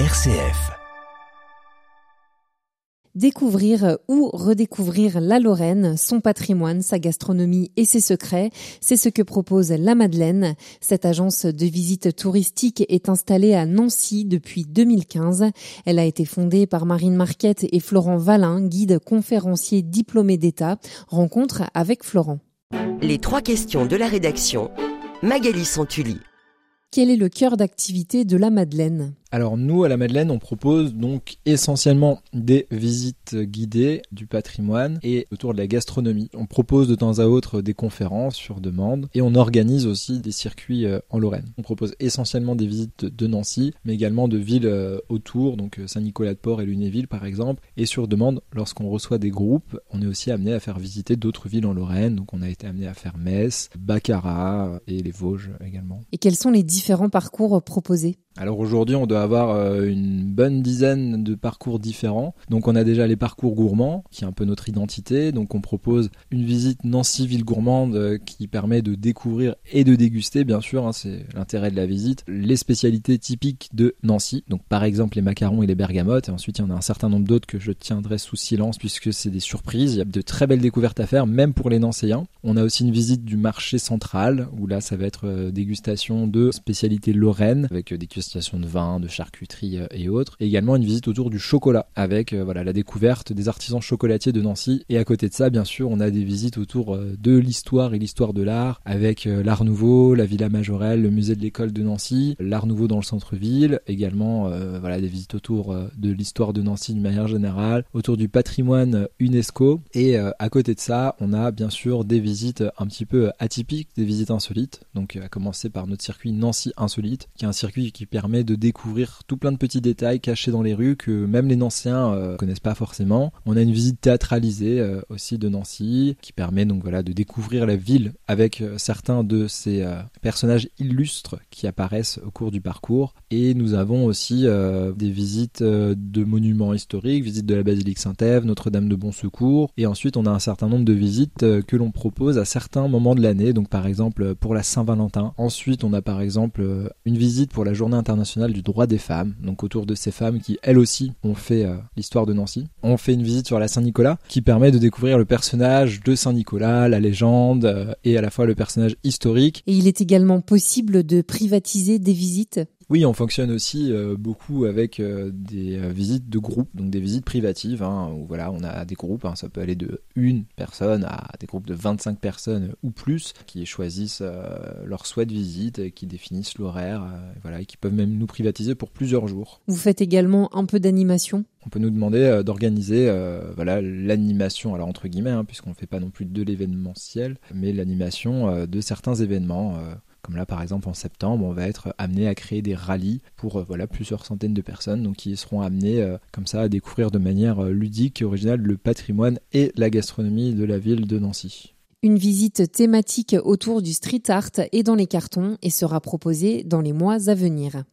RCF. Découvrir ou redécouvrir la Lorraine, son patrimoine, sa gastronomie et ses secrets, c'est ce que propose La Madeleine. Cette agence de visite touristique est installée à Nancy depuis 2015. Elle a été fondée par Marine Marquette et Florent Valin, guide conférencier diplômé d'État. Rencontre avec Florent. Les trois questions de la rédaction. Magali Santulli. Quel est le cœur d'activité de La Madeleine? Alors nous, à la Madeleine, on propose donc essentiellement des visites guidées du patrimoine et autour de la gastronomie. On propose de temps à autre des conférences sur demande et on organise aussi des circuits euh, en Lorraine. On propose essentiellement des visites de Nancy, mais également de villes euh, autour, donc euh, Saint-Nicolas-de-Port et Lunéville par exemple. Et sur demande, lorsqu'on reçoit des groupes, on est aussi amené à faire visiter d'autres villes en Lorraine. Donc on a été amené à faire Metz, Baccarat et les Vosges également. Et quels sont les différents parcours proposés? Alors aujourd'hui, on doit avoir euh, une bonne dizaine de parcours différents. Donc on a déjà les parcours gourmands, qui est un peu notre identité. Donc on propose une visite Nancy ville gourmande euh, qui permet de découvrir et de déguster, bien sûr, hein, c'est l'intérêt de la visite, les spécialités typiques de Nancy. Donc par exemple les macarons et les bergamotes. Et ensuite il y en a un certain nombre d'autres que je tiendrai sous silence puisque c'est des surprises. Il y a de très belles découvertes à faire, même pour les Nancéens. On a aussi une visite du marché central où là ça va être euh, dégustation de spécialités lorraines avec des de vin, de charcuterie euh, et autres. Et également une visite autour du chocolat avec euh, voilà la découverte des artisans chocolatiers de Nancy. Et à côté de ça, bien sûr, on a des visites autour euh, de l'histoire et l'histoire de l'art avec l'art nouveau, la Villa Majorelle, le musée de l'école de Nancy, l'art nouveau dans le centre-ville, également voilà des visites autour de l'histoire de Nancy d'une manière générale, autour du patrimoine UNESCO. Et à côté de ça, on a bien sûr des visites un petit peu atypiques, des visites insolites. Donc à commencer par notre circuit Nancy Insolite, qui est un circuit qui permet de découvrir tout plein de petits détails cachés dans les rues que même les Nancéens euh, connaissent pas forcément. On a une visite théâtralisée euh, aussi de Nancy qui permet donc voilà de découvrir la ville avec euh, certains de ces personnages illustres qui apparaissent au cours du parcours. Et nous avons aussi des visites de monuments historiques, visite de la basilique Saint-Ève, Notre-Dame de Bon Secours. Et ensuite on a un certain nombre de visites que l'on propose à certains moments de l'année. Donc par exemple pour la Saint-Valentin. Ensuite on a par exemple une visite pour la journée internationale du droit des femmes, donc autour de ces femmes qui elles aussi ont fait euh, l'histoire de Nancy. On fait une visite sur la Saint-Nicolas qui permet de découvrir le personnage de Saint-Nicolas, la légende euh, et à la fois le personnage historique. Et il est également possible de privatiser des visites oui, on fonctionne aussi euh, beaucoup avec euh, des euh, visites de groupe, donc des visites privatives, hein, où voilà, on a des groupes, hein, ça peut aller de une personne à des groupes de 25 personnes ou plus, qui choisissent leur souhait de visite, qui définissent l'horaire, voilà, et qui peuvent même nous privatiser pour plusieurs jours. Vous faites également un peu d'animation? On peut nous demander d'organiser voilà l'animation alors entre guillemets hein, puisqu'on ne fait pas non plus de l'événementiel mais l'animation de certains événements comme là, par exemple, en septembre, on va être amené à créer des rallyes pour euh, voilà, plusieurs centaines de personnes, qui seront amenés euh, comme ça à découvrir de manière euh, ludique et originale le patrimoine et la gastronomie de la ville de Nancy. Une visite thématique autour du street art est dans les cartons et sera proposée dans les mois à venir.